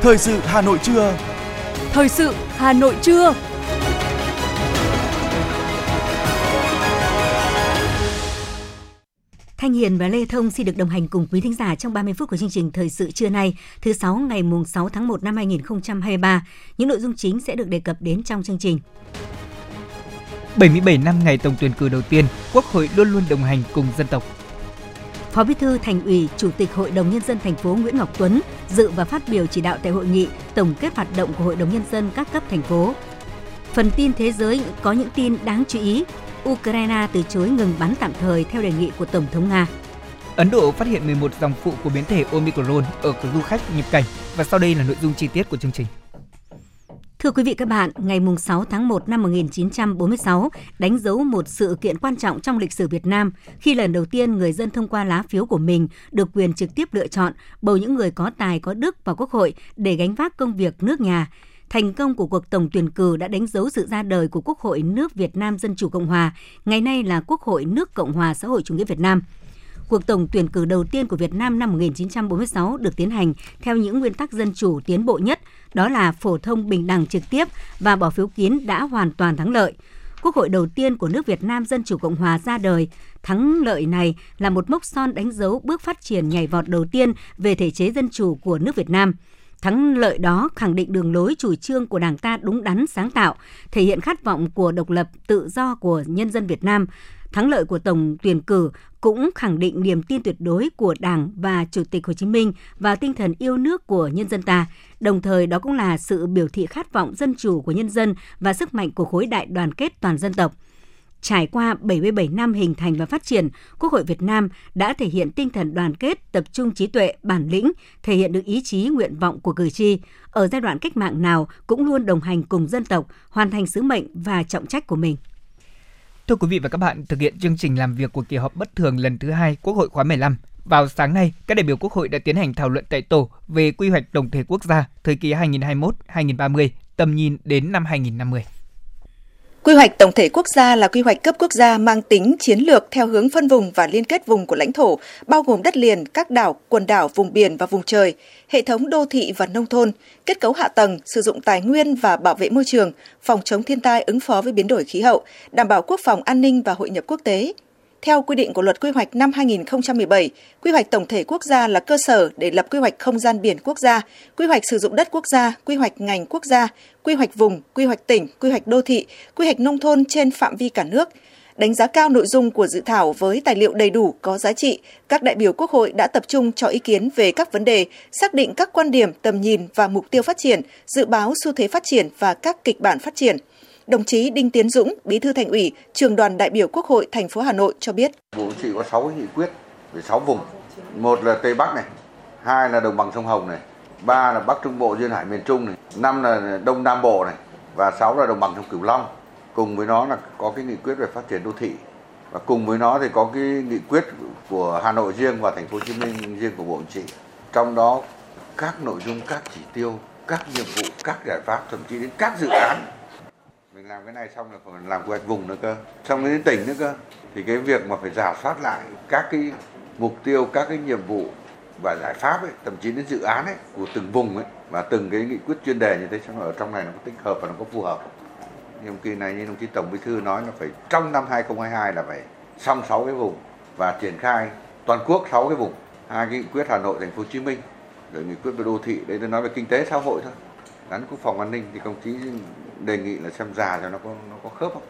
Thời sự Hà Nội trưa. Thời sự Hà Nội trưa. Thanh Hiền và Lê Thông xin được đồng hành cùng quý thính giả trong 30 phút của chương trình Thời sự trưa nay, thứ 6 ngày mùng 6 tháng 1 năm 2023. Những nội dung chính sẽ được đề cập đến trong chương trình. 77 năm ngày tổng tuyển cử đầu tiên, Quốc hội luôn luôn đồng hành cùng dân tộc. Phó Bí thư Thành ủy, Chủ tịch Hội đồng nhân dân thành phố Nguyễn Ngọc Tuấn dự và phát biểu chỉ đạo tại hội nghị tổng kết hoạt động của Hội đồng nhân dân các cấp thành phố. Phần tin thế giới có những tin đáng chú ý. Ukraine từ chối ngừng bắn tạm thời theo đề nghị của Tổng thống Nga. Ấn Độ phát hiện 11 dòng phụ của biến thể Omicron ở du khách nhập cảnh và sau đây là nội dung chi tiết của chương trình. Thưa quý vị các bạn, ngày 6 tháng 1 năm 1946 đánh dấu một sự kiện quan trọng trong lịch sử Việt Nam khi lần đầu tiên người dân thông qua lá phiếu của mình được quyền trực tiếp lựa chọn bầu những người có tài có đức vào Quốc hội để gánh vác công việc nước nhà. Thành công của cuộc tổng tuyển cử đã đánh dấu sự ra đời của Quốc hội nước Việt Nam Dân Chủ Cộng Hòa, ngày nay là Quốc hội nước Cộng hòa xã hội chủ nghĩa Việt Nam. Cuộc tổng tuyển cử đầu tiên của Việt Nam năm 1946 được tiến hành theo những nguyên tắc dân chủ tiến bộ nhất, đó là phổ thông bình đẳng trực tiếp và bỏ phiếu kín đã hoàn toàn thắng lợi. Quốc hội đầu tiên của nước Việt Nam Dân Chủ Cộng Hòa ra đời. Thắng lợi này là một mốc son đánh dấu bước phát triển nhảy vọt đầu tiên về thể chế dân chủ của nước Việt Nam. Thắng lợi đó khẳng định đường lối chủ trương của Đảng ta đúng đắn sáng tạo, thể hiện khát vọng của độc lập tự do của nhân dân Việt Nam, Thắng lợi của tổng tuyển cử cũng khẳng định niềm tin tuyệt đối của Đảng và Chủ tịch Hồ Chí Minh và tinh thần yêu nước của nhân dân ta. Đồng thời đó cũng là sự biểu thị khát vọng dân chủ của nhân dân và sức mạnh của khối đại đoàn kết toàn dân tộc. Trải qua 77 năm hình thành và phát triển, Quốc hội Việt Nam đã thể hiện tinh thần đoàn kết, tập trung trí tuệ, bản lĩnh, thể hiện được ý chí, nguyện vọng của cử tri. Ở giai đoạn cách mạng nào cũng luôn đồng hành cùng dân tộc, hoàn thành sứ mệnh và trọng trách của mình. Thưa quý vị và các bạn, thực hiện chương trình làm việc của kỳ họp bất thường lần thứ hai Quốc hội khóa 15, vào sáng nay, các đại biểu Quốc hội đã tiến hành thảo luận tại tổ về quy hoạch tổng thể quốc gia thời kỳ 2021-2030, tầm nhìn đến năm 2050. Quy hoạch tổng thể quốc gia là quy hoạch cấp quốc gia mang tính chiến lược theo hướng phân vùng và liên kết vùng của lãnh thổ, bao gồm đất liền, các đảo, quần đảo, vùng biển và vùng trời, hệ thống đô thị và nông thôn, kết cấu hạ tầng, sử dụng tài nguyên và bảo vệ môi trường, phòng chống thiên tai ứng phó với biến đổi khí hậu, đảm bảo quốc phòng an ninh và hội nhập quốc tế, theo quy định của luật quy hoạch năm 2017, quy hoạch tổng thể quốc gia là cơ sở để lập quy hoạch không gian biển quốc gia, quy hoạch sử dụng đất quốc gia, quy hoạch ngành quốc gia, quy hoạch vùng, quy hoạch tỉnh, quy hoạch đô thị, quy hoạch nông thôn trên phạm vi cả nước. Đánh giá cao nội dung của dự thảo với tài liệu đầy đủ, có giá trị, các đại biểu Quốc hội đã tập trung cho ý kiến về các vấn đề, xác định các quan điểm, tầm nhìn và mục tiêu phát triển, dự báo xu thế phát triển và các kịch bản phát triển – Đồng chí Đinh Tiến Dũng, Bí thư Thành ủy, Trường đoàn đại biểu Quốc hội thành phố Hà Nội cho biết. Bộ chỉ có 6 nghị quyết về 6 vùng. Một là Tây Bắc này, hai là đồng bằng sông Hồng này, ba là Bắc Trung Bộ duyên hải miền Trung này, năm là Đông Nam Bộ này và sáu là đồng bằng sông Cửu Long. Cùng với nó là có cái nghị quyết về phát triển đô thị và cùng với nó thì có cái nghị quyết của Hà Nội riêng và thành phố Hồ Chí Minh riêng của Bộ Chính trị. Trong đó các nội dung, các chỉ tiêu, các nhiệm vụ, các giải pháp thậm chí đến các dự án làm cái này xong là phải làm quy hoạch vùng nữa cơ. Xong đến tỉnh nữa cơ. Thì cái việc mà phải giả soát lại các cái mục tiêu các cái nhiệm vụ và giải pháp ấy, thậm chí đến dự án ấy của từng vùng ấy và từng cái nghị quyết chuyên đề như thế xong ở trong này nó có tích hợp và nó có phù hợp. Nhiệm kỳ này như đồng chí tổng bí thư nói là phải trong năm 2022 là phải xong 6 cái vùng và triển khai toàn quốc 6 cái vùng. Hai cái nghị quyết Hà Nội thành phố Hồ Chí Minh rồi nghị quyết về đô thị. Đây tôi nói về kinh tế xã hội thôi gắn quốc phòng an ninh thì công chí đề nghị là xem già cho nó có nó có khớp không?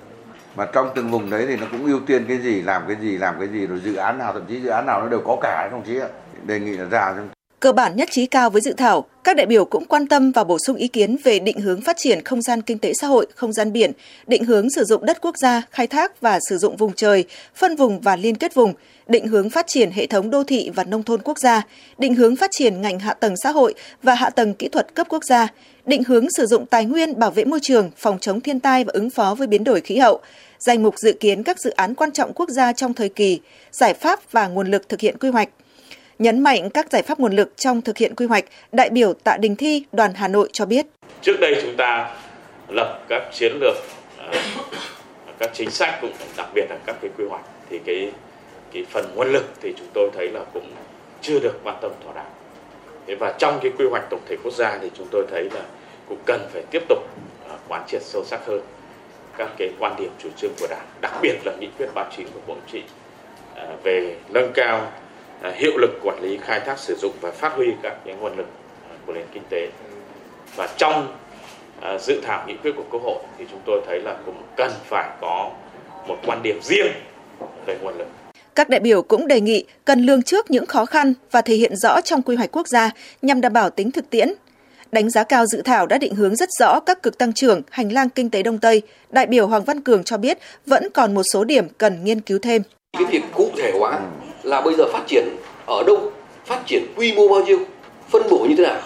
Mà trong từng vùng đấy thì nó cũng ưu tiên cái gì, làm cái gì, làm cái gì, rồi dự án nào, thậm chí dự án nào nó đều có cả đấy không chí ạ. Đề nghị là già cho Cơ bản nhất trí cao với dự thảo, các đại biểu cũng quan tâm và bổ sung ý kiến về định hướng phát triển không gian kinh tế xã hội, không gian biển, định hướng sử dụng đất quốc gia, khai thác và sử dụng vùng trời, phân vùng và liên kết vùng, định hướng phát triển hệ thống đô thị và nông thôn quốc gia, định hướng phát triển ngành hạ tầng xã hội và hạ tầng kỹ thuật cấp quốc gia, định hướng sử dụng tài nguyên bảo vệ môi trường, phòng chống thiên tai và ứng phó với biến đổi khí hậu, danh mục dự kiến các dự án quan trọng quốc gia trong thời kỳ, giải pháp và nguồn lực thực hiện quy hoạch. Nhấn mạnh các giải pháp nguồn lực trong thực hiện quy hoạch, đại biểu Tạ Đình Thi, đoàn Hà Nội cho biết. Trước đây chúng ta lập các chiến lược, à, các chính sách cũng đặc biệt là các cái quy hoạch thì cái cái phần nguồn lực thì chúng tôi thấy là cũng chưa được quan tâm thỏa đáng Thế và trong cái quy hoạch tổng thể quốc gia thì chúng tôi thấy là cũng cần phải tiếp tục à, quán triệt sâu sắc hơn các cái quan điểm chủ trương của Đảng, đặc biệt là nghị quyết 39 của Bộ Chính trị à, về nâng cao hiệu lực quản lý khai thác sử dụng và phát huy các cái nguồn lực của nền kinh tế. Và trong dự thảo nghị quyết của Quốc hội thì chúng tôi thấy là cũng cần phải có một quan điểm riêng về nguồn lực. Các đại biểu cũng đề nghị cần lường trước những khó khăn và thể hiện rõ trong quy hoạch quốc gia nhằm đảm bảo tính thực tiễn, Đánh giá cao dự thảo đã định hướng rất rõ các cực tăng trưởng, hành lang kinh tế Đông Tây. Đại biểu Hoàng Văn Cường cho biết vẫn còn một số điểm cần nghiên cứu thêm. Cái việc cụ thể hóa là bây giờ phát triển ở đâu, phát triển quy mô bao nhiêu, phân bổ như thế nào.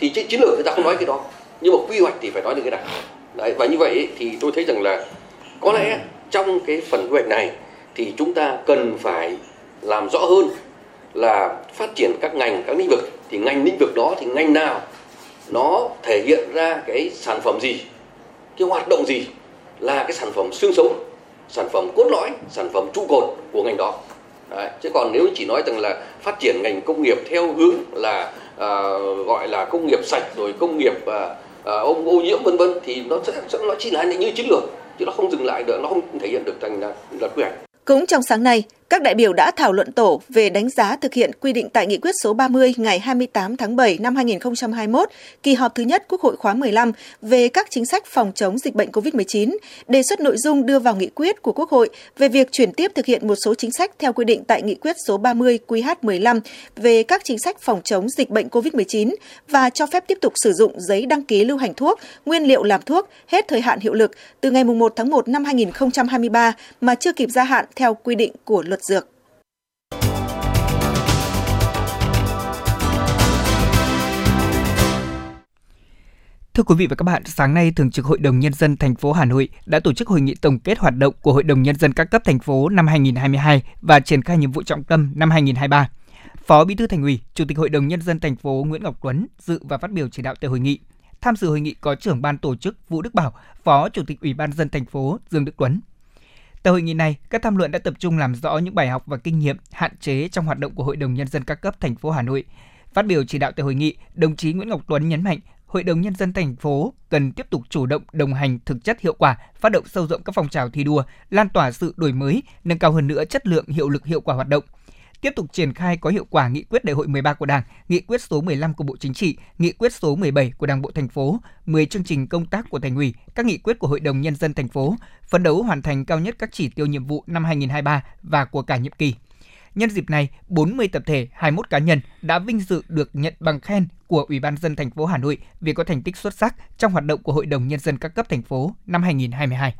Thì trên chiến lược người ta không nói cái đó, nhưng mà quy hoạch thì phải nói được cái này. Đấy, và như vậy thì tôi thấy rằng là có lẽ trong cái phần quy hoạch này thì chúng ta cần phải làm rõ hơn là phát triển các ngành các lĩnh vực thì ngành lĩnh vực đó thì ngành nào nó thể hiện ra cái sản phẩm gì cái hoạt động gì là cái sản phẩm xương sống sản phẩm cốt lõi sản phẩm trụ cột của ngành đó Đấy. chứ còn nếu chỉ nói rằng là phát triển ngành công nghiệp theo hướng là à, gọi là công nghiệp sạch rồi công nghiệp à, à, ô nhiễm vân vân thì nó sẽ nó chỉ là như chiến lược chứ nó không dừng lại được nó không thể hiện được thành là, là quy hoạch cũng trong sáng nay, các đại biểu đã thảo luận tổ về đánh giá thực hiện quy định tại Nghị quyết số 30 ngày 28 tháng 7 năm 2021, kỳ họp thứ nhất Quốc hội khóa 15 về các chính sách phòng chống dịch bệnh COVID-19, đề xuất nội dung đưa vào nghị quyết của Quốc hội về việc chuyển tiếp thực hiện một số chính sách theo quy định tại Nghị quyết số 30 QH15 về các chính sách phòng chống dịch bệnh COVID-19 và cho phép tiếp tục sử dụng giấy đăng ký lưu hành thuốc, nguyên liệu làm thuốc hết thời hạn hiệu lực từ ngày 1 tháng 1 năm 2023 mà chưa kịp gia hạn theo quy định của luật dược. Thưa quý vị và các bạn, sáng nay Thường trực Hội đồng Nhân dân thành phố Hà Nội đã tổ chức hội nghị tổng kết hoạt động của Hội đồng Nhân dân các cấp thành phố năm 2022 và triển khai nhiệm vụ trọng tâm năm 2023. Phó Bí thư Thành ủy, Chủ tịch Hội đồng Nhân dân thành phố Nguyễn Ngọc Tuấn dự và phát biểu chỉ đạo tại hội nghị. Tham dự hội nghị có trưởng ban tổ chức Vũ Đức Bảo, Phó Chủ tịch Ủy ban dân thành phố Dương Đức Tuấn. Tại hội nghị này, các tham luận đã tập trung làm rõ những bài học và kinh nghiệm hạn chế trong hoạt động của Hội đồng Nhân dân các cấp thành phố Hà Nội. Phát biểu chỉ đạo tại hội nghị, đồng chí Nguyễn Ngọc Tuấn nhấn mạnh Hội đồng Nhân dân thành phố cần tiếp tục chủ động đồng hành thực chất hiệu quả, phát động sâu rộng các phong trào thi đua, lan tỏa sự đổi mới, nâng cao hơn nữa chất lượng hiệu lực hiệu quả hoạt động, tiếp tục triển khai có hiệu quả nghị quyết đại hội 13 của Đảng, nghị quyết số 15 của Bộ Chính trị, nghị quyết số 17 của Đảng bộ thành phố, 10 chương trình công tác của thành ủy, các nghị quyết của Hội đồng nhân dân thành phố, phấn đấu hoàn thành cao nhất các chỉ tiêu nhiệm vụ năm 2023 và của cả nhiệm kỳ. Nhân dịp này, 40 tập thể, 21 cá nhân đã vinh dự được nhận bằng khen của Ủy ban dân thành phố Hà Nội vì có thành tích xuất sắc trong hoạt động của Hội đồng nhân dân các cấp thành phố năm 2022.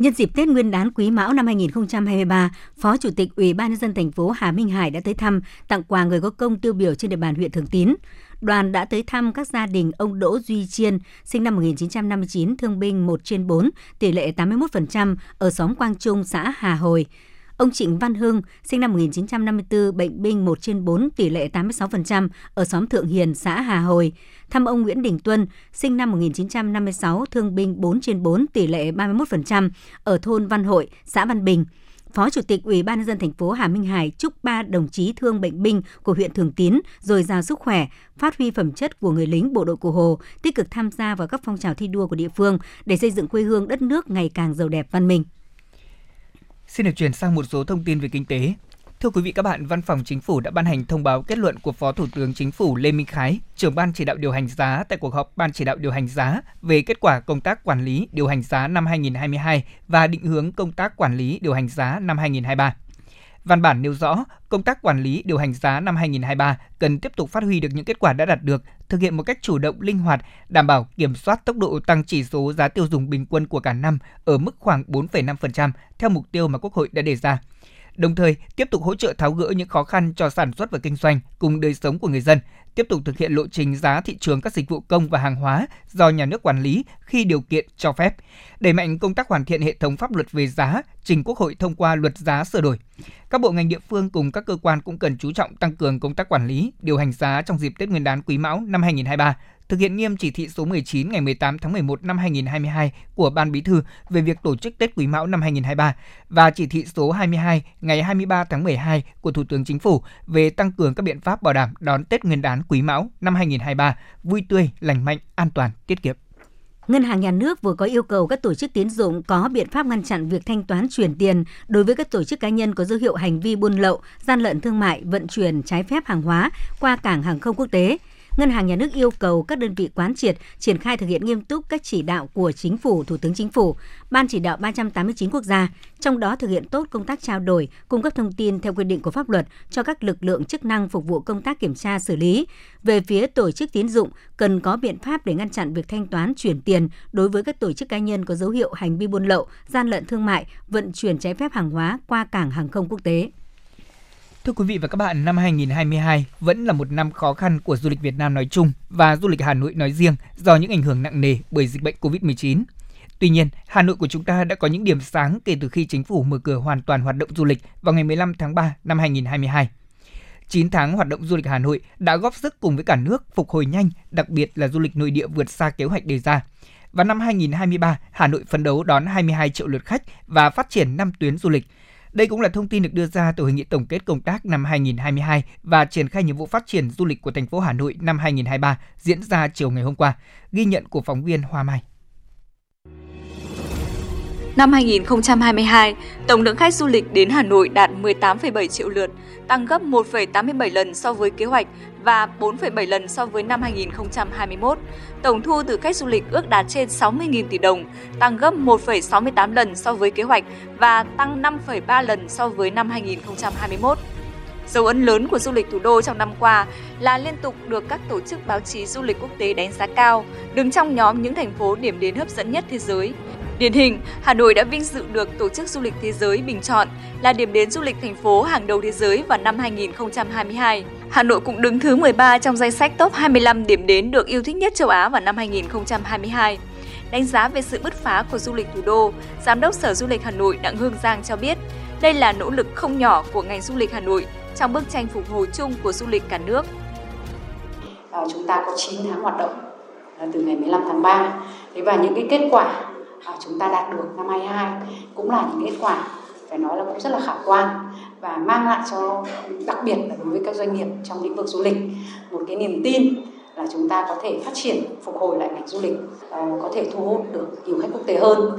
Nhân dịp Tết Nguyên đán Quý Mão năm 2023, Phó Chủ tịch Ủy ban nhân dân thành phố Hà Minh Hải đã tới thăm, tặng quà người có công tiêu biểu trên địa bàn huyện Thường Tín. Đoàn đã tới thăm các gia đình ông Đỗ Duy Chiên, sinh năm 1959, thương binh 1 trên 4, tỷ lệ 81%, ở xóm Quang Trung, xã Hà Hồi, Ông Trịnh Văn Hưng, sinh năm 1954, bệnh binh 1 trên 4, tỷ lệ 86%, ở xóm Thượng Hiền, xã Hà Hồi. Thăm ông Nguyễn Đình Tuân, sinh năm 1956, thương binh 4 trên 4, tỷ lệ 31%, ở thôn Văn Hội, xã Văn Bình. Phó Chủ tịch Ủy ban nhân dân thành phố Hà Minh Hải chúc ba đồng chí thương bệnh binh của huyện Thường Tín dồi dào sức khỏe, phát huy phẩm chất của người lính bộ đội Cụ Hồ, tích cực tham gia vào các phong trào thi đua của địa phương để xây dựng quê hương đất nước ngày càng giàu đẹp văn minh. Xin được chuyển sang một số thông tin về kinh tế. Thưa quý vị các bạn, Văn phòng Chính phủ đã ban hành thông báo kết luận của Phó Thủ tướng Chính phủ Lê Minh Khái, trưởng ban chỉ đạo điều hành giá tại cuộc họp Ban chỉ đạo điều hành giá về kết quả công tác quản lý điều hành giá năm 2022 và định hướng công tác quản lý điều hành giá năm 2023. Văn bản nêu rõ, công tác quản lý điều hành giá năm 2023 cần tiếp tục phát huy được những kết quả đã đạt được, thực hiện một cách chủ động linh hoạt, đảm bảo kiểm soát tốc độ tăng chỉ số giá tiêu dùng bình quân của cả năm ở mức khoảng 4,5% theo mục tiêu mà Quốc hội đã đề ra đồng thời tiếp tục hỗ trợ tháo gỡ những khó khăn cho sản xuất và kinh doanh cùng đời sống của người dân, tiếp tục thực hiện lộ trình giá thị trường các dịch vụ công và hàng hóa do nhà nước quản lý khi điều kiện cho phép, đẩy mạnh công tác hoàn thiện hệ thống pháp luật về giá, trình Quốc hội thông qua luật giá sửa đổi. Các bộ ngành địa phương cùng các cơ quan cũng cần chú trọng tăng cường công tác quản lý, điều hành giá trong dịp Tết Nguyên đán Quý Mão năm 2023, thực hiện nghiêm chỉ thị số 19 ngày 18 tháng 11 năm 2022 của Ban Bí thư về việc tổ chức Tết Quý Mão năm 2023 và chỉ thị số 22 ngày 23 tháng 12 của Thủ tướng Chính phủ về tăng cường các biện pháp bảo đảm đón Tết Nguyên đán Quý Mão năm 2023 vui tươi, lành mạnh, an toàn, tiết kiệm. Ngân hàng Nhà nước vừa có yêu cầu các tổ chức tín dụng có biện pháp ngăn chặn việc thanh toán chuyển tiền đối với các tổ chức cá nhân có dấu hiệu hành vi buôn lậu, gian lận thương mại, vận chuyển trái phép hàng hóa qua cảng hàng không quốc tế. Ngân hàng Nhà nước yêu cầu các đơn vị quán triệt, triển khai thực hiện nghiêm túc các chỉ đạo của Chính phủ, Thủ tướng Chính phủ, Ban chỉ đạo 389 quốc gia, trong đó thực hiện tốt công tác trao đổi, cung cấp thông tin theo quy định của pháp luật cho các lực lượng chức năng phục vụ công tác kiểm tra xử lý. Về phía tổ chức tín dụng, cần có biện pháp để ngăn chặn việc thanh toán chuyển tiền đối với các tổ chức cá nhân có dấu hiệu hành vi buôn lậu, gian lận thương mại, vận chuyển trái phép hàng hóa qua cảng hàng không quốc tế. Thưa quý vị và các bạn, năm 2022 vẫn là một năm khó khăn của du lịch Việt Nam nói chung và du lịch Hà Nội nói riêng do những ảnh hưởng nặng nề bởi dịch bệnh COVID-19. Tuy nhiên, Hà Nội của chúng ta đã có những điểm sáng kể từ khi chính phủ mở cửa hoàn toàn hoạt động du lịch vào ngày 15 tháng 3 năm 2022. 9 tháng hoạt động du lịch Hà Nội đã góp sức cùng với cả nước phục hồi nhanh, đặc biệt là du lịch nội địa vượt xa kế hoạch đề ra. Và năm 2023, Hà Nội phấn đấu đón 22 triệu lượt khách và phát triển 5 tuyến du lịch – đây cũng là thông tin được đưa ra từ hội nghị tổng kết công tác năm 2022 và triển khai nhiệm vụ phát triển du lịch của thành phố Hà Nội năm 2023 diễn ra chiều ngày hôm qua. Ghi nhận của phóng viên Hoa Mai. Năm 2022, tổng lượng khách du lịch đến Hà Nội đạt 18,7 triệu lượt, tăng gấp 1,87 lần so với kế hoạch và 4,7 lần so với năm 2021. Tổng thu từ khách du lịch ước đạt trên 60.000 tỷ đồng, tăng gấp 1,68 lần so với kế hoạch và tăng 5,3 lần so với năm 2021. Dấu ấn lớn của du lịch thủ đô trong năm qua là liên tục được các tổ chức báo chí du lịch quốc tế đánh giá cao, đứng trong nhóm những thành phố điểm đến hấp dẫn nhất thế giới. Điển hình, Hà Nội đã vinh dự được Tổ chức Du lịch Thế giới bình chọn là điểm đến du lịch thành phố hàng đầu thế giới vào năm 2022. Hà Nội cũng đứng thứ 13 trong danh sách top 25 điểm đến được yêu thích nhất châu Á vào năm 2022. Đánh giá về sự bứt phá của du lịch thủ đô, Giám đốc Sở Du lịch Hà Nội Đặng Hương Giang cho biết, đây là nỗ lực không nhỏ của ngành du lịch Hà Nội trong bức tranh phục hồi chung của du lịch cả nước. À, chúng ta có 9 tháng hoạt động à, từ ngày 15 tháng 3. Thế và những cái kết quả chúng ta đạt được năm 22 cũng là những kết quả phải nói là cũng rất là khả quan và mang lại cho đặc biệt là đối với các doanh nghiệp trong lĩnh vực du lịch một cái niềm tin là chúng ta có thể phát triển phục hồi lại ngành du lịch ờ, có thể thu hút được nhiều khách quốc tế hơn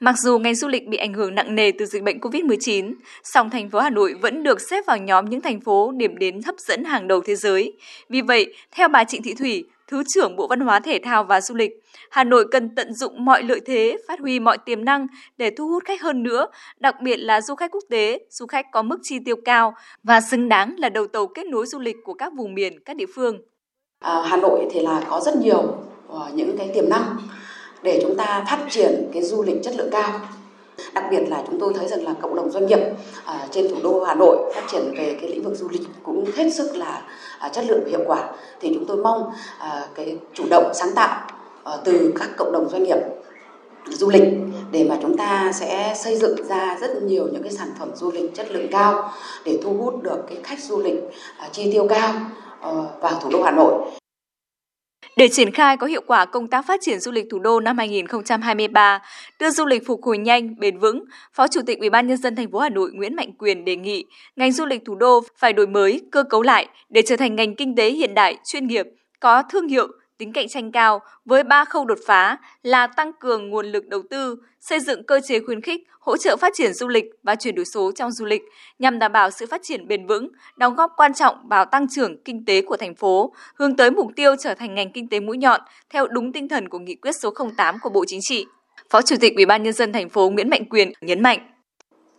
Mặc dù ngành du lịch bị ảnh hưởng nặng nề từ dịch bệnh COVID-19, song thành phố Hà Nội vẫn được xếp vào nhóm những thành phố điểm đến hấp dẫn hàng đầu thế giới. Vì vậy, theo bà Trịnh Thị Thủy, Thứ trưởng Bộ Văn hóa Thể thao và Du lịch, Hà Nội cần tận dụng mọi lợi thế, phát huy mọi tiềm năng để thu hút khách hơn nữa, đặc biệt là du khách quốc tế, du khách có mức chi tiêu cao và xứng đáng là đầu tàu kết nối du lịch của các vùng miền, các địa phương. À, Hà Nội thì là có rất nhiều ờ, những cái tiềm năng để chúng ta phát triển cái du lịch chất lượng cao đặc biệt là chúng tôi thấy rằng là cộng đồng doanh nghiệp à, trên thủ đô Hà Nội phát triển về cái lĩnh vực du lịch cũng hết sức là à, chất lượng và hiệu quả. Thì chúng tôi mong à, cái chủ động sáng tạo à, từ các cộng đồng doanh nghiệp du lịch để mà chúng ta sẽ xây dựng ra rất nhiều những cái sản phẩm du lịch chất lượng cao để thu hút được cái khách du lịch à, chi tiêu cao à, vào thủ đô Hà Nội để triển khai có hiệu quả công tác phát triển du lịch thủ đô năm 2023, đưa du lịch phục hồi nhanh, bền vững, Phó Chủ tịch Ủy ban nhân dân thành phố Hà Nội Nguyễn Mạnh Quyền đề nghị ngành du lịch thủ đô phải đổi mới, cơ cấu lại để trở thành ngành kinh tế hiện đại, chuyên nghiệp, có thương hiệu, tính cạnh tranh cao với ba khâu đột phá là tăng cường nguồn lực đầu tư, xây dựng cơ chế khuyến khích, hỗ trợ phát triển du lịch và chuyển đổi số trong du lịch nhằm đảm bảo sự phát triển bền vững, đóng góp quan trọng vào tăng trưởng kinh tế của thành phố, hướng tới mục tiêu trở thành ngành kinh tế mũi nhọn theo đúng tinh thần của nghị quyết số 08 của Bộ Chính trị. Phó Chủ tịch Ủy ban nhân dân thành phố Nguyễn Mạnh Quyền nhấn mạnh: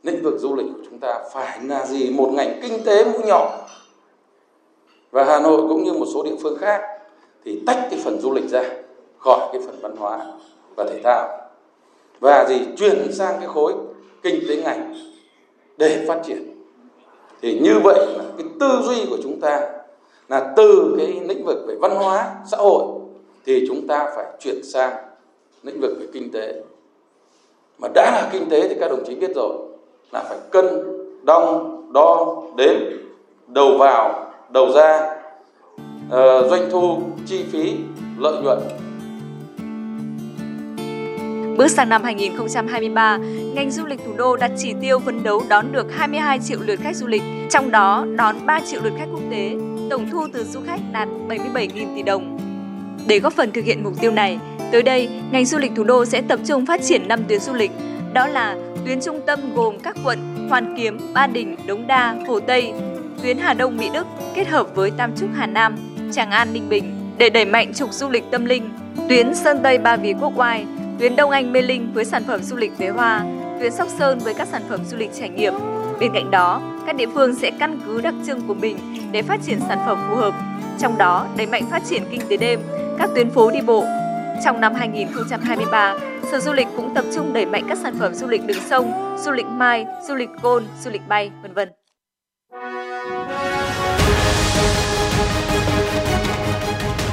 Lĩnh vực du lịch của chúng ta phải là gì một ngành kinh tế mũi nhọn. Và Hà Nội cũng như một số địa phương khác thì tách cái phần du lịch ra, khỏi cái phần văn hóa và thể thao. Và gì? Chuyển sang cái khối kinh tế ngành để phát triển. Thì như vậy là cái tư duy của chúng ta là từ cái lĩnh vực về văn hóa, xã hội thì chúng ta phải chuyển sang lĩnh vực về kinh tế. Mà đã là kinh tế thì các đồng chí biết rồi, là phải cân, đong, đo, đếm, đầu vào, đầu ra Ờ, doanh thu chi phí lợi nhuận Bước sang năm 2023, ngành du lịch thủ đô đặt chỉ tiêu phấn đấu đón được 22 triệu lượt khách du lịch, trong đó đón 3 triệu lượt khách quốc tế, tổng thu từ du khách đạt 77.000 tỷ đồng. Để góp phần thực hiện mục tiêu này, tới đây, ngành du lịch thủ đô sẽ tập trung phát triển 5 tuyến du lịch, đó là tuyến trung tâm gồm các quận Hoàn Kiếm, Ba Đình, Đống Đa, Hồ Tây, tuyến Hà Đông Mỹ Đức kết hợp với Tam Trúc Hà Nam, Tràng An Ninh Bình để đẩy mạnh trục du lịch tâm linh, tuyến Sơn Tây Ba Vì Quốc Oai, tuyến Đông Anh Mê Linh với sản phẩm du lịch vé hoa, tuyến Sóc Sơn với các sản phẩm du lịch trải nghiệm. Bên cạnh đó, các địa phương sẽ căn cứ đặc trưng của mình để phát triển sản phẩm phù hợp. Trong đó, đẩy mạnh phát triển kinh tế đêm, các tuyến phố đi bộ. Trong năm 2023, Sở Du lịch cũng tập trung đẩy mạnh các sản phẩm du lịch đường sông, du lịch mai, du lịch côn, du lịch bay, vân vân.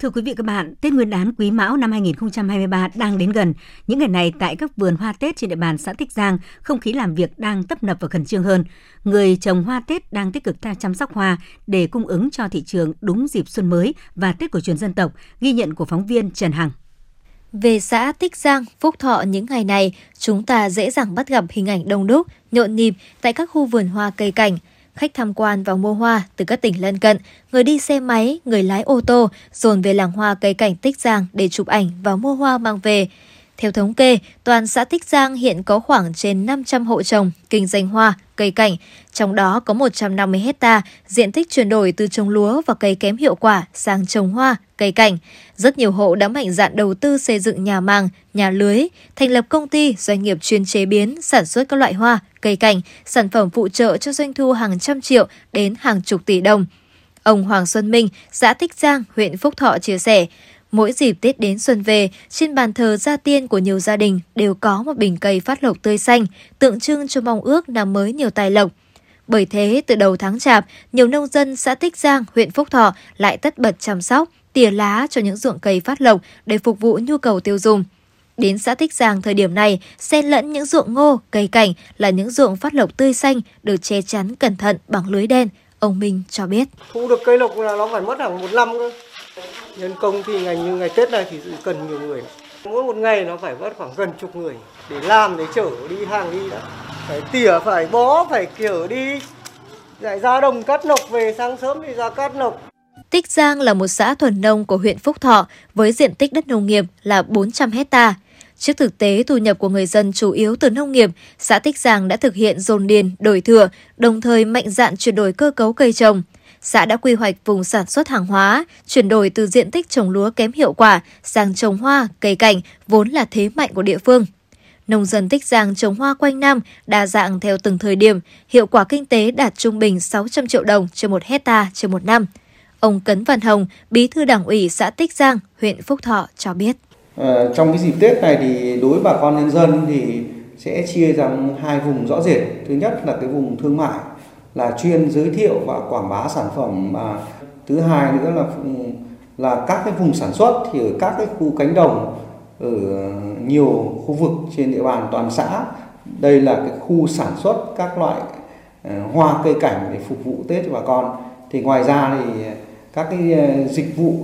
Thưa quý vị các bạn, Tết Nguyên đán Quý Mão năm 2023 đang đến gần. Những ngày này tại các vườn hoa Tết trên địa bàn xã Tích Giang, không khí làm việc đang tấp nập và khẩn trương hơn. Người trồng hoa Tết đang tích cực chăm sóc hoa để cung ứng cho thị trường đúng dịp xuân mới và Tết cổ truyền dân tộc, ghi nhận của phóng viên Trần Hằng. Về xã Tích Giang, Phúc Thọ những ngày này, chúng ta dễ dàng bắt gặp hình ảnh đông đúc, nhộn nhịp tại các khu vườn hoa cây cảnh – khách tham quan và mua hoa từ các tỉnh lân cận, người đi xe máy, người lái ô tô dồn về làng hoa cây cảnh Tích Giang để chụp ảnh và mua hoa mang về. Theo thống kê, toàn xã Tích Giang hiện có khoảng trên 500 hộ trồng, kinh doanh hoa, cây cảnh, trong đó có 150 hecta diện tích chuyển đổi từ trồng lúa và cây kém hiệu quả sang trồng hoa, cây cảnh. Rất nhiều hộ đã mạnh dạn đầu tư xây dựng nhà màng, nhà lưới, thành lập công ty, doanh nghiệp chuyên chế biến, sản xuất các loại hoa, cây cảnh, sản phẩm phụ trợ cho doanh thu hàng trăm triệu đến hàng chục tỷ đồng. Ông Hoàng Xuân Minh, xã Tích Giang, huyện Phúc Thọ chia sẻ, Mỗi dịp Tết đến xuân về, trên bàn thờ gia tiên của nhiều gia đình đều có một bình cây phát lộc tươi xanh, tượng trưng cho mong ước năm mới nhiều tài lộc. Bởi thế, từ đầu tháng chạp, nhiều nông dân xã Tích Giang, huyện Phúc Thọ lại tất bật chăm sóc, tỉa lá cho những ruộng cây phát lộc để phục vụ nhu cầu tiêu dùng. Đến xã Tích Giang thời điểm này, xen lẫn những ruộng ngô, cây cảnh là những ruộng phát lộc tươi xanh được che chắn cẩn thận bằng lưới đen, ông Minh cho biết. Thu được cây lộc là nó phải mất hàng một năm cơ. Nhân công thì ngày như ngày Tết này thì cần nhiều người. Mỗi một ngày nó phải mất khoảng gần chục người để làm để chở đi hàng đi đã. Phải tỉa, phải bó, phải kiểu đi lại ra đồng cắt nọc về sáng sớm thì ra cắt nọc. Tích Giang là một xã thuần nông của huyện Phúc Thọ với diện tích đất nông nghiệp là 400 hecta. Trước thực tế thu nhập của người dân chủ yếu từ nông nghiệp, xã Tích Giang đã thực hiện dồn điền, đổi thừa, đồng thời mạnh dạn chuyển đổi cơ cấu cây trồng – xã đã quy hoạch vùng sản xuất hàng hóa, chuyển đổi từ diện tích trồng lúa kém hiệu quả sang trồng hoa, cây cảnh, vốn là thế mạnh của địa phương. Nông dân Tích Giang trồng hoa quanh năm, đa dạng theo từng thời điểm, hiệu quả kinh tế đạt trung bình 600 triệu đồng trên một hecta trên một năm. Ông Cấn Văn Hồng, bí thư đảng ủy xã Tích Giang, huyện Phúc Thọ cho biết. Ờ, trong cái dịp Tết này thì đối với bà con nhân dân thì sẽ chia ra hai vùng rõ rệt. Thứ nhất là cái vùng thương mại là chuyên giới thiệu và quảng bá sản phẩm, mà thứ hai nữa là là các cái vùng sản xuất thì ở các cái khu cánh đồng ở nhiều khu vực trên địa bàn toàn xã đây là cái khu sản xuất các loại ờ, hoa cây cảnh để phục vụ Tết cho bà con thì ngoài ra thì các cái ờ, dịch vụ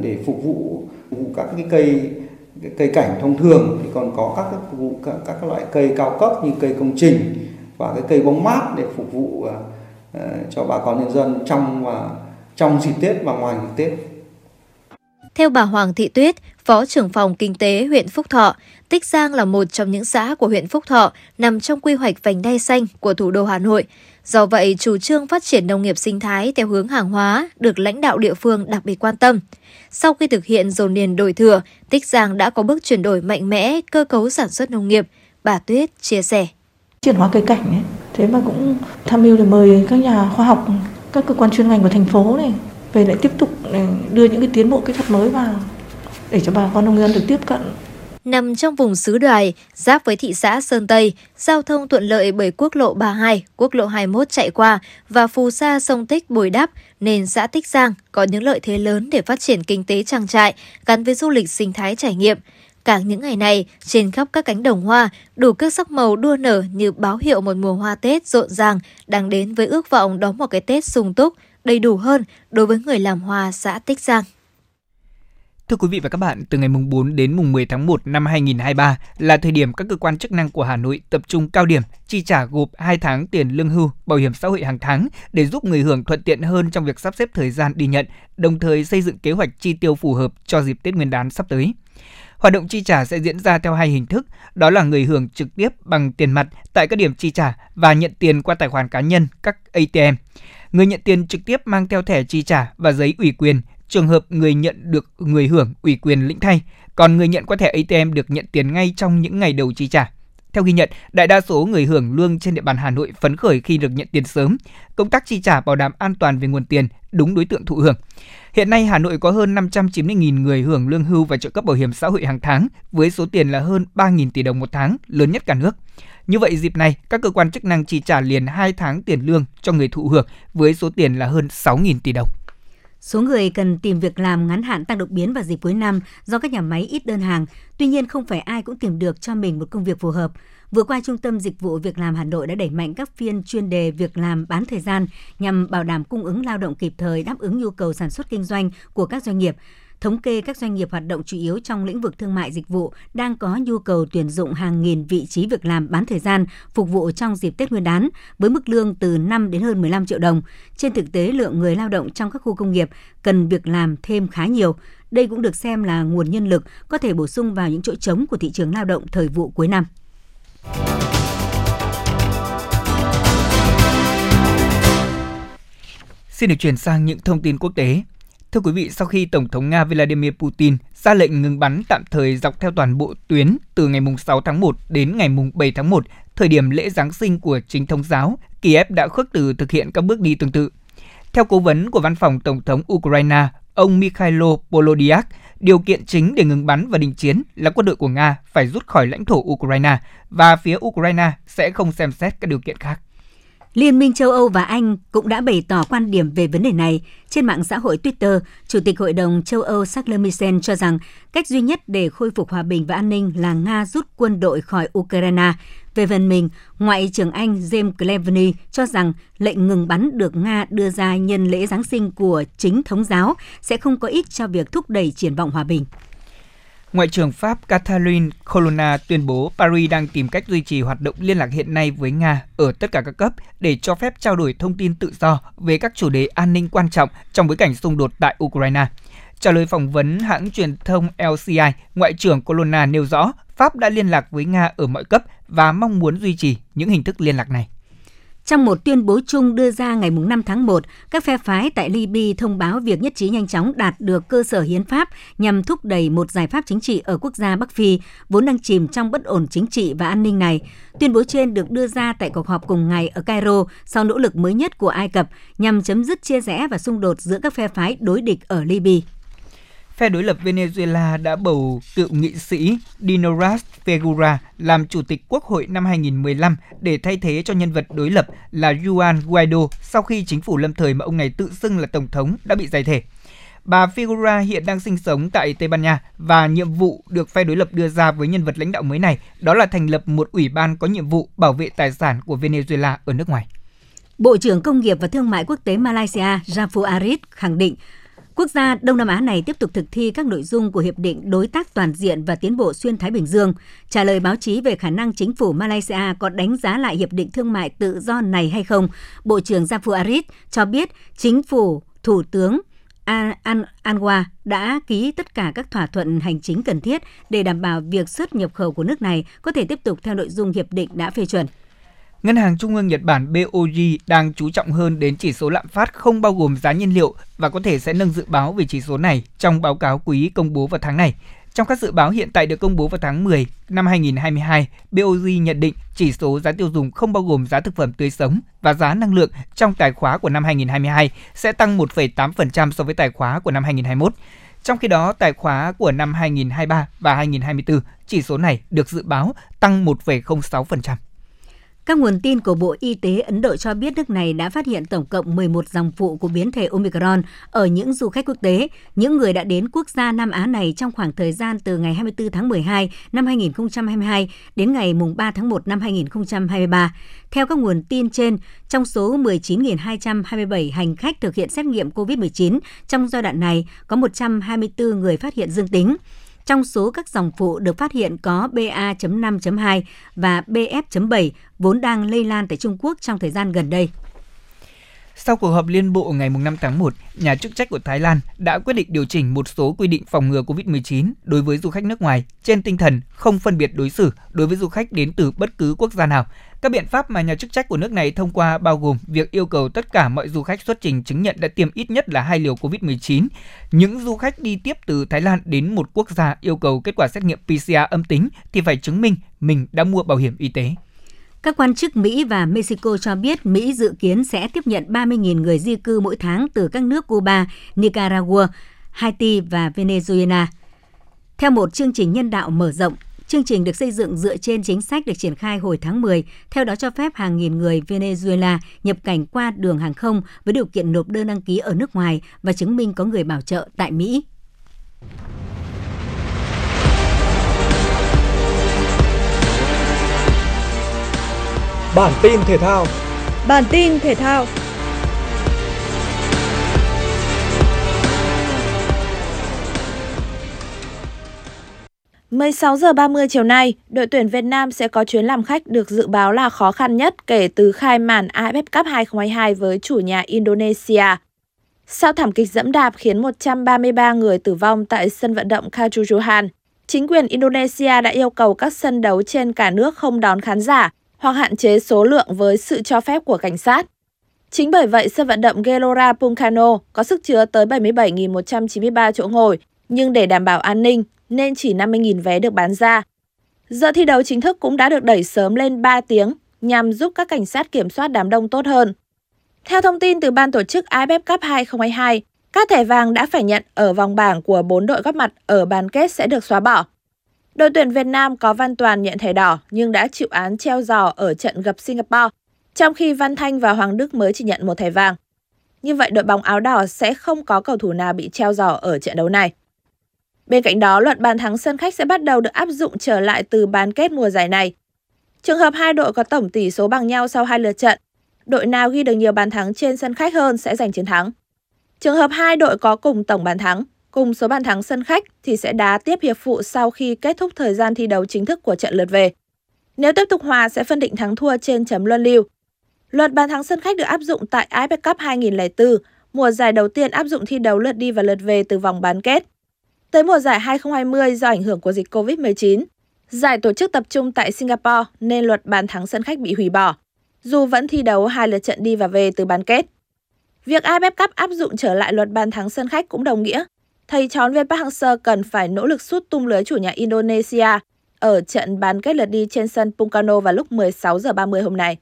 để phục vụ các cái cây cây cảnh thông thường thì còn có các cái phục vụ các, các loại cây cao cấp như cây công trình và cái cây bóng mát để phục vụ uh, cho bà con nhân dân trong và trong dịp Tết và ngoài dịp Tết. Theo bà Hoàng Thị Tuyết, Phó trưởng phòng Kinh tế huyện Phúc Thọ, Tích Giang là một trong những xã của huyện Phúc Thọ nằm trong quy hoạch vành đai xanh của thủ đô Hà Nội. Do vậy, chủ trương phát triển nông nghiệp sinh thái theo hướng hàng hóa được lãnh đạo địa phương đặc biệt quan tâm. Sau khi thực hiện dồn điền đổi thừa, Tích Giang đã có bước chuyển đổi mạnh mẽ cơ cấu sản xuất nông nghiệp. Bà Tuyết chia sẻ chuyển hóa cây cảnh ấy. Thế mà cũng tham mưu để mời các nhà khoa học, các cơ quan chuyên ngành của thành phố này về lại tiếp tục đưa những cái tiến bộ kỹ thuật mới vào để cho bà con nông dân được tiếp cận. Nằm trong vùng xứ đoài, giáp với thị xã Sơn Tây, giao thông thuận lợi bởi quốc lộ 32, quốc lộ 21 chạy qua và phù sa sông Tích bồi đắp, nên xã Tích Giang có những lợi thế lớn để phát triển kinh tế trang trại gắn với du lịch sinh thái trải nghiệm. Cả những ngày này, trên khắp các cánh đồng hoa, đủ các sắc màu đua nở như báo hiệu một mùa hoa Tết rộn ràng đang đến với ước vọng đón một cái Tết sung túc, đầy đủ hơn đối với người làm hoa xã Tích Giang. Thưa quý vị và các bạn, từ ngày mùng 4 đến mùng 10 tháng 1 năm 2023 là thời điểm các cơ quan chức năng của Hà Nội tập trung cao điểm chi trả gộp 2 tháng tiền lương hưu, bảo hiểm xã hội hàng tháng để giúp người hưởng thuận tiện hơn trong việc sắp xếp thời gian đi nhận, đồng thời xây dựng kế hoạch chi tiêu phù hợp cho dịp Tết Nguyên đán sắp tới. Hoạt động chi trả sẽ diễn ra theo hai hình thức, đó là người hưởng trực tiếp bằng tiền mặt tại các điểm chi trả và nhận tiền qua tài khoản cá nhân, các ATM. Người nhận tiền trực tiếp mang theo thẻ chi trả và giấy ủy quyền, trường hợp người nhận được người hưởng ủy quyền lĩnh thay, còn người nhận qua thẻ ATM được nhận tiền ngay trong những ngày đầu chi trả. Theo ghi nhận, đại đa số người hưởng lương trên địa bàn Hà Nội phấn khởi khi được nhận tiền sớm. Công tác chi trả bảo đảm an toàn về nguồn tiền, đúng đối tượng thụ hưởng. Hiện nay Hà Nội có hơn 590.000 người hưởng lương hưu và trợ cấp bảo hiểm xã hội hàng tháng với số tiền là hơn 3.000 tỷ đồng một tháng, lớn nhất cả nước. Như vậy dịp này, các cơ quan chức năng chi trả liền 2 tháng tiền lương cho người thụ hưởng với số tiền là hơn 6.000 tỷ đồng. Số người cần tìm việc làm ngắn hạn tăng đột biến vào dịp cuối năm do các nhà máy ít đơn hàng. Tuy nhiên, không phải ai cũng tìm được cho mình một công việc phù hợp. Vừa qua, Trung tâm Dịch vụ Việc làm Hà Nội đã đẩy mạnh các phiên chuyên đề việc làm bán thời gian nhằm bảo đảm cung ứng lao động kịp thời đáp ứng nhu cầu sản xuất kinh doanh của các doanh nghiệp thống kê các doanh nghiệp hoạt động chủ yếu trong lĩnh vực thương mại dịch vụ đang có nhu cầu tuyển dụng hàng nghìn vị trí việc làm bán thời gian phục vụ trong dịp Tết Nguyên đán với mức lương từ 5 đến hơn 15 triệu đồng. Trên thực tế, lượng người lao động trong các khu công nghiệp cần việc làm thêm khá nhiều. Đây cũng được xem là nguồn nhân lực có thể bổ sung vào những chỗ trống của thị trường lao động thời vụ cuối năm. Xin được chuyển sang những thông tin quốc tế. Thưa quý vị, sau khi Tổng thống Nga Vladimir Putin ra lệnh ngừng bắn tạm thời dọc theo toàn bộ tuyến từ ngày 6 tháng 1 đến ngày 7 tháng 1, thời điểm lễ Giáng sinh của chính thống giáo, Kiev đã khước từ thực hiện các bước đi tương tự. Theo cố vấn của văn phòng Tổng thống Ukraine, ông Mikhailo Polodiak, điều kiện chính để ngừng bắn và đình chiến là quân đội của Nga phải rút khỏi lãnh thổ Ukraine và phía Ukraine sẽ không xem xét các điều kiện khác. Liên minh châu Âu và Anh cũng đã bày tỏ quan điểm về vấn đề này. Trên mạng xã hội Twitter, Chủ tịch Hội đồng châu Âu Charles Michel cho rằng cách duy nhất để khôi phục hòa bình và an ninh là Nga rút quân đội khỏi Ukraine. Về phần mình, Ngoại trưởng Anh James Cleverly cho rằng lệnh ngừng bắn được Nga đưa ra nhân lễ Giáng sinh của chính thống giáo sẽ không có ích cho việc thúc đẩy triển vọng hòa bình. Ngoại trưởng Pháp Catherine Colonna tuyên bố Paris đang tìm cách duy trì hoạt động liên lạc hiện nay với Nga ở tất cả các cấp để cho phép trao đổi thông tin tự do về các chủ đề an ninh quan trọng trong bối cảnh xung đột tại Ukraine. Trả lời phỏng vấn hãng truyền thông LCI, Ngoại trưởng Colonna nêu rõ Pháp đã liên lạc với Nga ở mọi cấp và mong muốn duy trì những hình thức liên lạc này. Trong một tuyên bố chung đưa ra ngày 5 tháng 1, các phe phái tại Libya thông báo việc nhất trí nhanh chóng đạt được cơ sở hiến pháp nhằm thúc đẩy một giải pháp chính trị ở quốc gia Bắc Phi, vốn đang chìm trong bất ổn chính trị và an ninh này. Tuyên bố trên được đưa ra tại cuộc họp cùng ngày ở Cairo sau nỗ lực mới nhất của Ai Cập nhằm chấm dứt chia rẽ và xung đột giữa các phe phái đối địch ở Libya phe đối lập Venezuela đã bầu cựu nghị sĩ Dinoras Fegura làm chủ tịch quốc hội năm 2015 để thay thế cho nhân vật đối lập là Juan Guaido sau khi chính phủ lâm thời mà ông này tự xưng là tổng thống đã bị giải thể. Bà Figura hiện đang sinh sống tại Tây Ban Nha và nhiệm vụ được phe đối lập đưa ra với nhân vật lãnh đạo mới này đó là thành lập một ủy ban có nhiệm vụ bảo vệ tài sản của Venezuela ở nước ngoài. Bộ trưởng Công nghiệp và Thương mại Quốc tế Malaysia Rafu Arif khẳng định Quốc gia Đông Nam Á này tiếp tục thực thi các nội dung của Hiệp định Đối tác Toàn diện và Tiến bộ Xuyên Thái Bình Dương. Trả lời báo chí về khả năng chính phủ Malaysia có đánh giá lại Hiệp định Thương mại Tự do này hay không, Bộ trưởng Jafu Arif cho biết chính phủ, Thủ tướng An Anwa đã ký tất cả các thỏa thuận hành chính cần thiết để đảm bảo việc xuất nhập khẩu của nước này có thể tiếp tục theo nội dung hiệp định đã phê chuẩn. Ngân hàng Trung ương Nhật Bản BOJ đang chú trọng hơn đến chỉ số lạm phát không bao gồm giá nhiên liệu và có thể sẽ nâng dự báo về chỉ số này trong báo cáo quý công bố vào tháng này. Trong các dự báo hiện tại được công bố vào tháng 10 năm 2022, BOJ nhận định chỉ số giá tiêu dùng không bao gồm giá thực phẩm tươi sống và giá năng lượng trong tài khóa của năm 2022 sẽ tăng 1,8% so với tài khóa của năm 2021. Trong khi đó, tài khóa của năm 2023 và 2024, chỉ số này được dự báo tăng 1,06%. Các nguồn tin của Bộ Y tế Ấn Độ cho biết nước này đã phát hiện tổng cộng 11 dòng phụ của biến thể Omicron ở những du khách quốc tế, những người đã đến quốc gia Nam Á này trong khoảng thời gian từ ngày 24 tháng 12 năm 2022 đến ngày 3 tháng 1 năm 2023. Theo các nguồn tin trên, trong số 19.227 hành khách thực hiện xét nghiệm COVID-19 trong giai đoạn này, có 124 người phát hiện dương tính. Trong số các dòng phụ được phát hiện có BA.5.2 và BF.7 vốn đang lây lan tại Trung Quốc trong thời gian gần đây. Sau cuộc họp liên bộ ngày 5 tháng 1, nhà chức trách của Thái Lan đã quyết định điều chỉnh một số quy định phòng ngừa COVID-19 đối với du khách nước ngoài trên tinh thần không phân biệt đối xử đối với du khách đến từ bất cứ quốc gia nào. Các biện pháp mà nhà chức trách của nước này thông qua bao gồm việc yêu cầu tất cả mọi du khách xuất trình chứng nhận đã tiêm ít nhất là hai liều COVID-19. Những du khách đi tiếp từ Thái Lan đến một quốc gia yêu cầu kết quả xét nghiệm PCR âm tính thì phải chứng minh mình đã mua bảo hiểm y tế. Các quan chức Mỹ và Mexico cho biết Mỹ dự kiến sẽ tiếp nhận 30.000 người di cư mỗi tháng từ các nước Cuba, Nicaragua, Haiti và Venezuela. Theo một chương trình nhân đạo mở rộng, chương trình được xây dựng dựa trên chính sách được triển khai hồi tháng 10, theo đó cho phép hàng nghìn người Venezuela nhập cảnh qua đường hàng không với điều kiện nộp đơn đăng ký ở nước ngoài và chứng minh có người bảo trợ tại Mỹ. Bản tin thể thao. Bản tin thể thao. 16 giờ 30 chiều nay, đội tuyển Việt Nam sẽ có chuyến làm khách được dự báo là khó khăn nhất kể từ khai màn AFF Cup 2022 với chủ nhà Indonesia. Sau thảm kịch dẫm đạp khiến 133 người tử vong tại sân vận động Kanjuruhan, chính quyền Indonesia đã yêu cầu các sân đấu trên cả nước không đón khán giả hoặc hạn chế số lượng với sự cho phép của cảnh sát. Chính bởi vậy, sân vận động Gelora Bung Karno có sức chứa tới 77.193 chỗ ngồi, nhưng để đảm bảo an ninh nên chỉ 50.000 vé được bán ra. Giờ thi đấu chính thức cũng đã được đẩy sớm lên 3 tiếng nhằm giúp các cảnh sát kiểm soát đám đông tốt hơn. Theo thông tin từ ban tổ chức AFF Cup 2022, các thẻ vàng đã phải nhận ở vòng bảng của 4 đội góp mặt ở bán kết sẽ được xóa bỏ. Đội tuyển Việt Nam có Văn Toàn nhận thẻ đỏ nhưng đã chịu án treo giò ở trận gặp Singapore, trong khi Văn Thanh và Hoàng Đức mới chỉ nhận một thẻ vàng. Như vậy đội bóng áo đỏ sẽ không có cầu thủ nào bị treo giò ở trận đấu này. Bên cạnh đó, luật bàn thắng sân khách sẽ bắt đầu được áp dụng trở lại từ bán kết mùa giải này. Trường hợp hai đội có tổng tỷ số bằng nhau sau hai lượt trận, đội nào ghi được nhiều bàn thắng trên sân khách hơn sẽ giành chiến thắng. Trường hợp hai đội có cùng tổng bàn thắng, cùng số bàn thắng sân khách thì sẽ đá tiếp hiệp phụ sau khi kết thúc thời gian thi đấu chính thức của trận lượt về. Nếu tiếp tục hòa sẽ phân định thắng thua trên chấm luân lưu. Luật bàn thắng sân khách được áp dụng tại AFF Cup 2004, mùa giải đầu tiên áp dụng thi đấu lượt đi và lượt về từ vòng bán kết. Tới mùa giải 2020 do ảnh hưởng của dịch Covid-19, giải tổ chức tập trung tại Singapore nên luật bàn thắng sân khách bị hủy bỏ, dù vẫn thi đấu hai lượt trận đi và về từ bán kết. Việc AFF Cup áp dụng trở lại luật bàn thắng sân khách cũng đồng nghĩa thầy trò về Park Hang-seo cần phải nỗ lực sút tung lưới chủ nhà Indonesia ở trận bán kết lượt đi trên sân Pungkano vào lúc 16 giờ 30 hôm nay.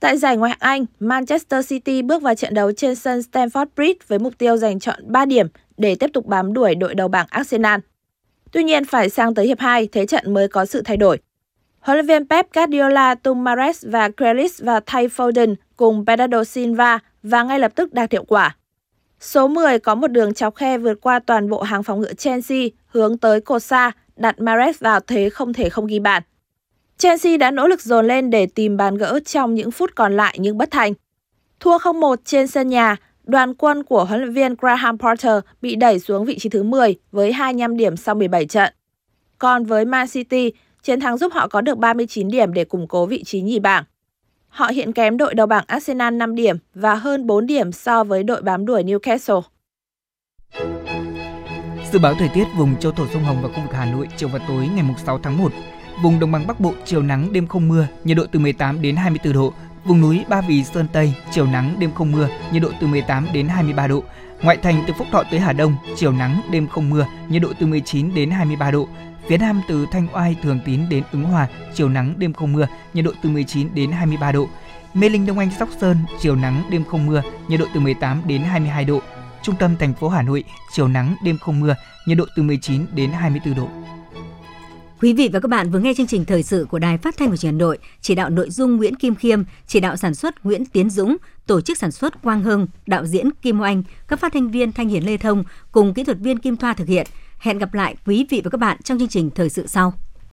Tại giải Ngoại hạng Anh, Manchester City bước vào trận đấu trên sân Stamford Bridge với mục tiêu giành chọn 3 điểm để tiếp tục bám đuổi đội đầu bảng Arsenal. Tuy nhiên, phải sang tới hiệp 2, thế trận mới có sự thay đổi. Huấn luyện viên Pep Guardiola tung và Grealish và thay Foden cùng Bernardo Silva và ngay lập tức đạt hiệu quả. Số 10 có một đường chọc khe vượt qua toàn bộ hàng phòng ngự Chelsea hướng tới cột xa, đặt Mares vào thế không thể không ghi bàn. Chelsea đã nỗ lực dồn lên để tìm bàn gỡ trong những phút còn lại nhưng bất thành. Thua 0-1 trên sân nhà, đoàn quân của huấn luyện viên Graham Potter bị đẩy xuống vị trí thứ 10 với 25 điểm sau 17 trận. Còn với Man City, chiến thắng giúp họ có được 39 điểm để củng cố vị trí nhì bảng. Họ hiện kém đội đầu bảng Arsenal 5 điểm và hơn 4 điểm so với đội bám đuổi Newcastle. Dự báo thời tiết vùng châu thổ sông Hồng và khu vực Hà Nội chiều và tối ngày 6 tháng 1. Vùng đồng bằng Bắc Bộ chiều nắng đêm không mưa, nhiệt độ từ 18 đến 24 độ. Vùng núi Ba Vì Sơn Tây chiều nắng đêm không mưa, nhiệt độ từ 18 đến 23 độ. Ngoại thành từ Phúc Thọ tới Hà Đông chiều nắng đêm không mưa, nhiệt độ từ 19 đến 23 độ. Phía Nam từ Thanh Oai Thường Tín đến Ứng Hòa, chiều nắng đêm không mưa, nhiệt độ từ 19 đến 23 độ. Mê Linh Đông Anh Sóc Sơn, chiều nắng đêm không mưa, nhiệt độ từ 18 đến 22 độ. trung tâm thành phố Hà Nội, chiều nắng, đêm không mưa, nhiệt độ từ 19 đến 24 độ. Quý vị và các bạn vừa nghe chương trình thời sự của Đài Phát thanh và Truyền hình Hà Nội, chỉ đạo nội dung Nguyễn Kim Khiêm, chỉ đạo sản xuất Nguyễn Tiến Dũng, tổ chức sản xuất Quang Hưng, đạo diễn Kim Oanh, các phát thanh viên Thanh Hiền Lê Thông cùng kỹ thuật viên Kim Thoa thực hiện. Hẹn gặp lại quý vị và các bạn trong chương trình thời sự sau.